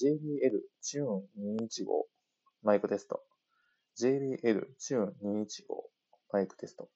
JBL チューン215マイクテスト。JBL チューン215マイクテスト。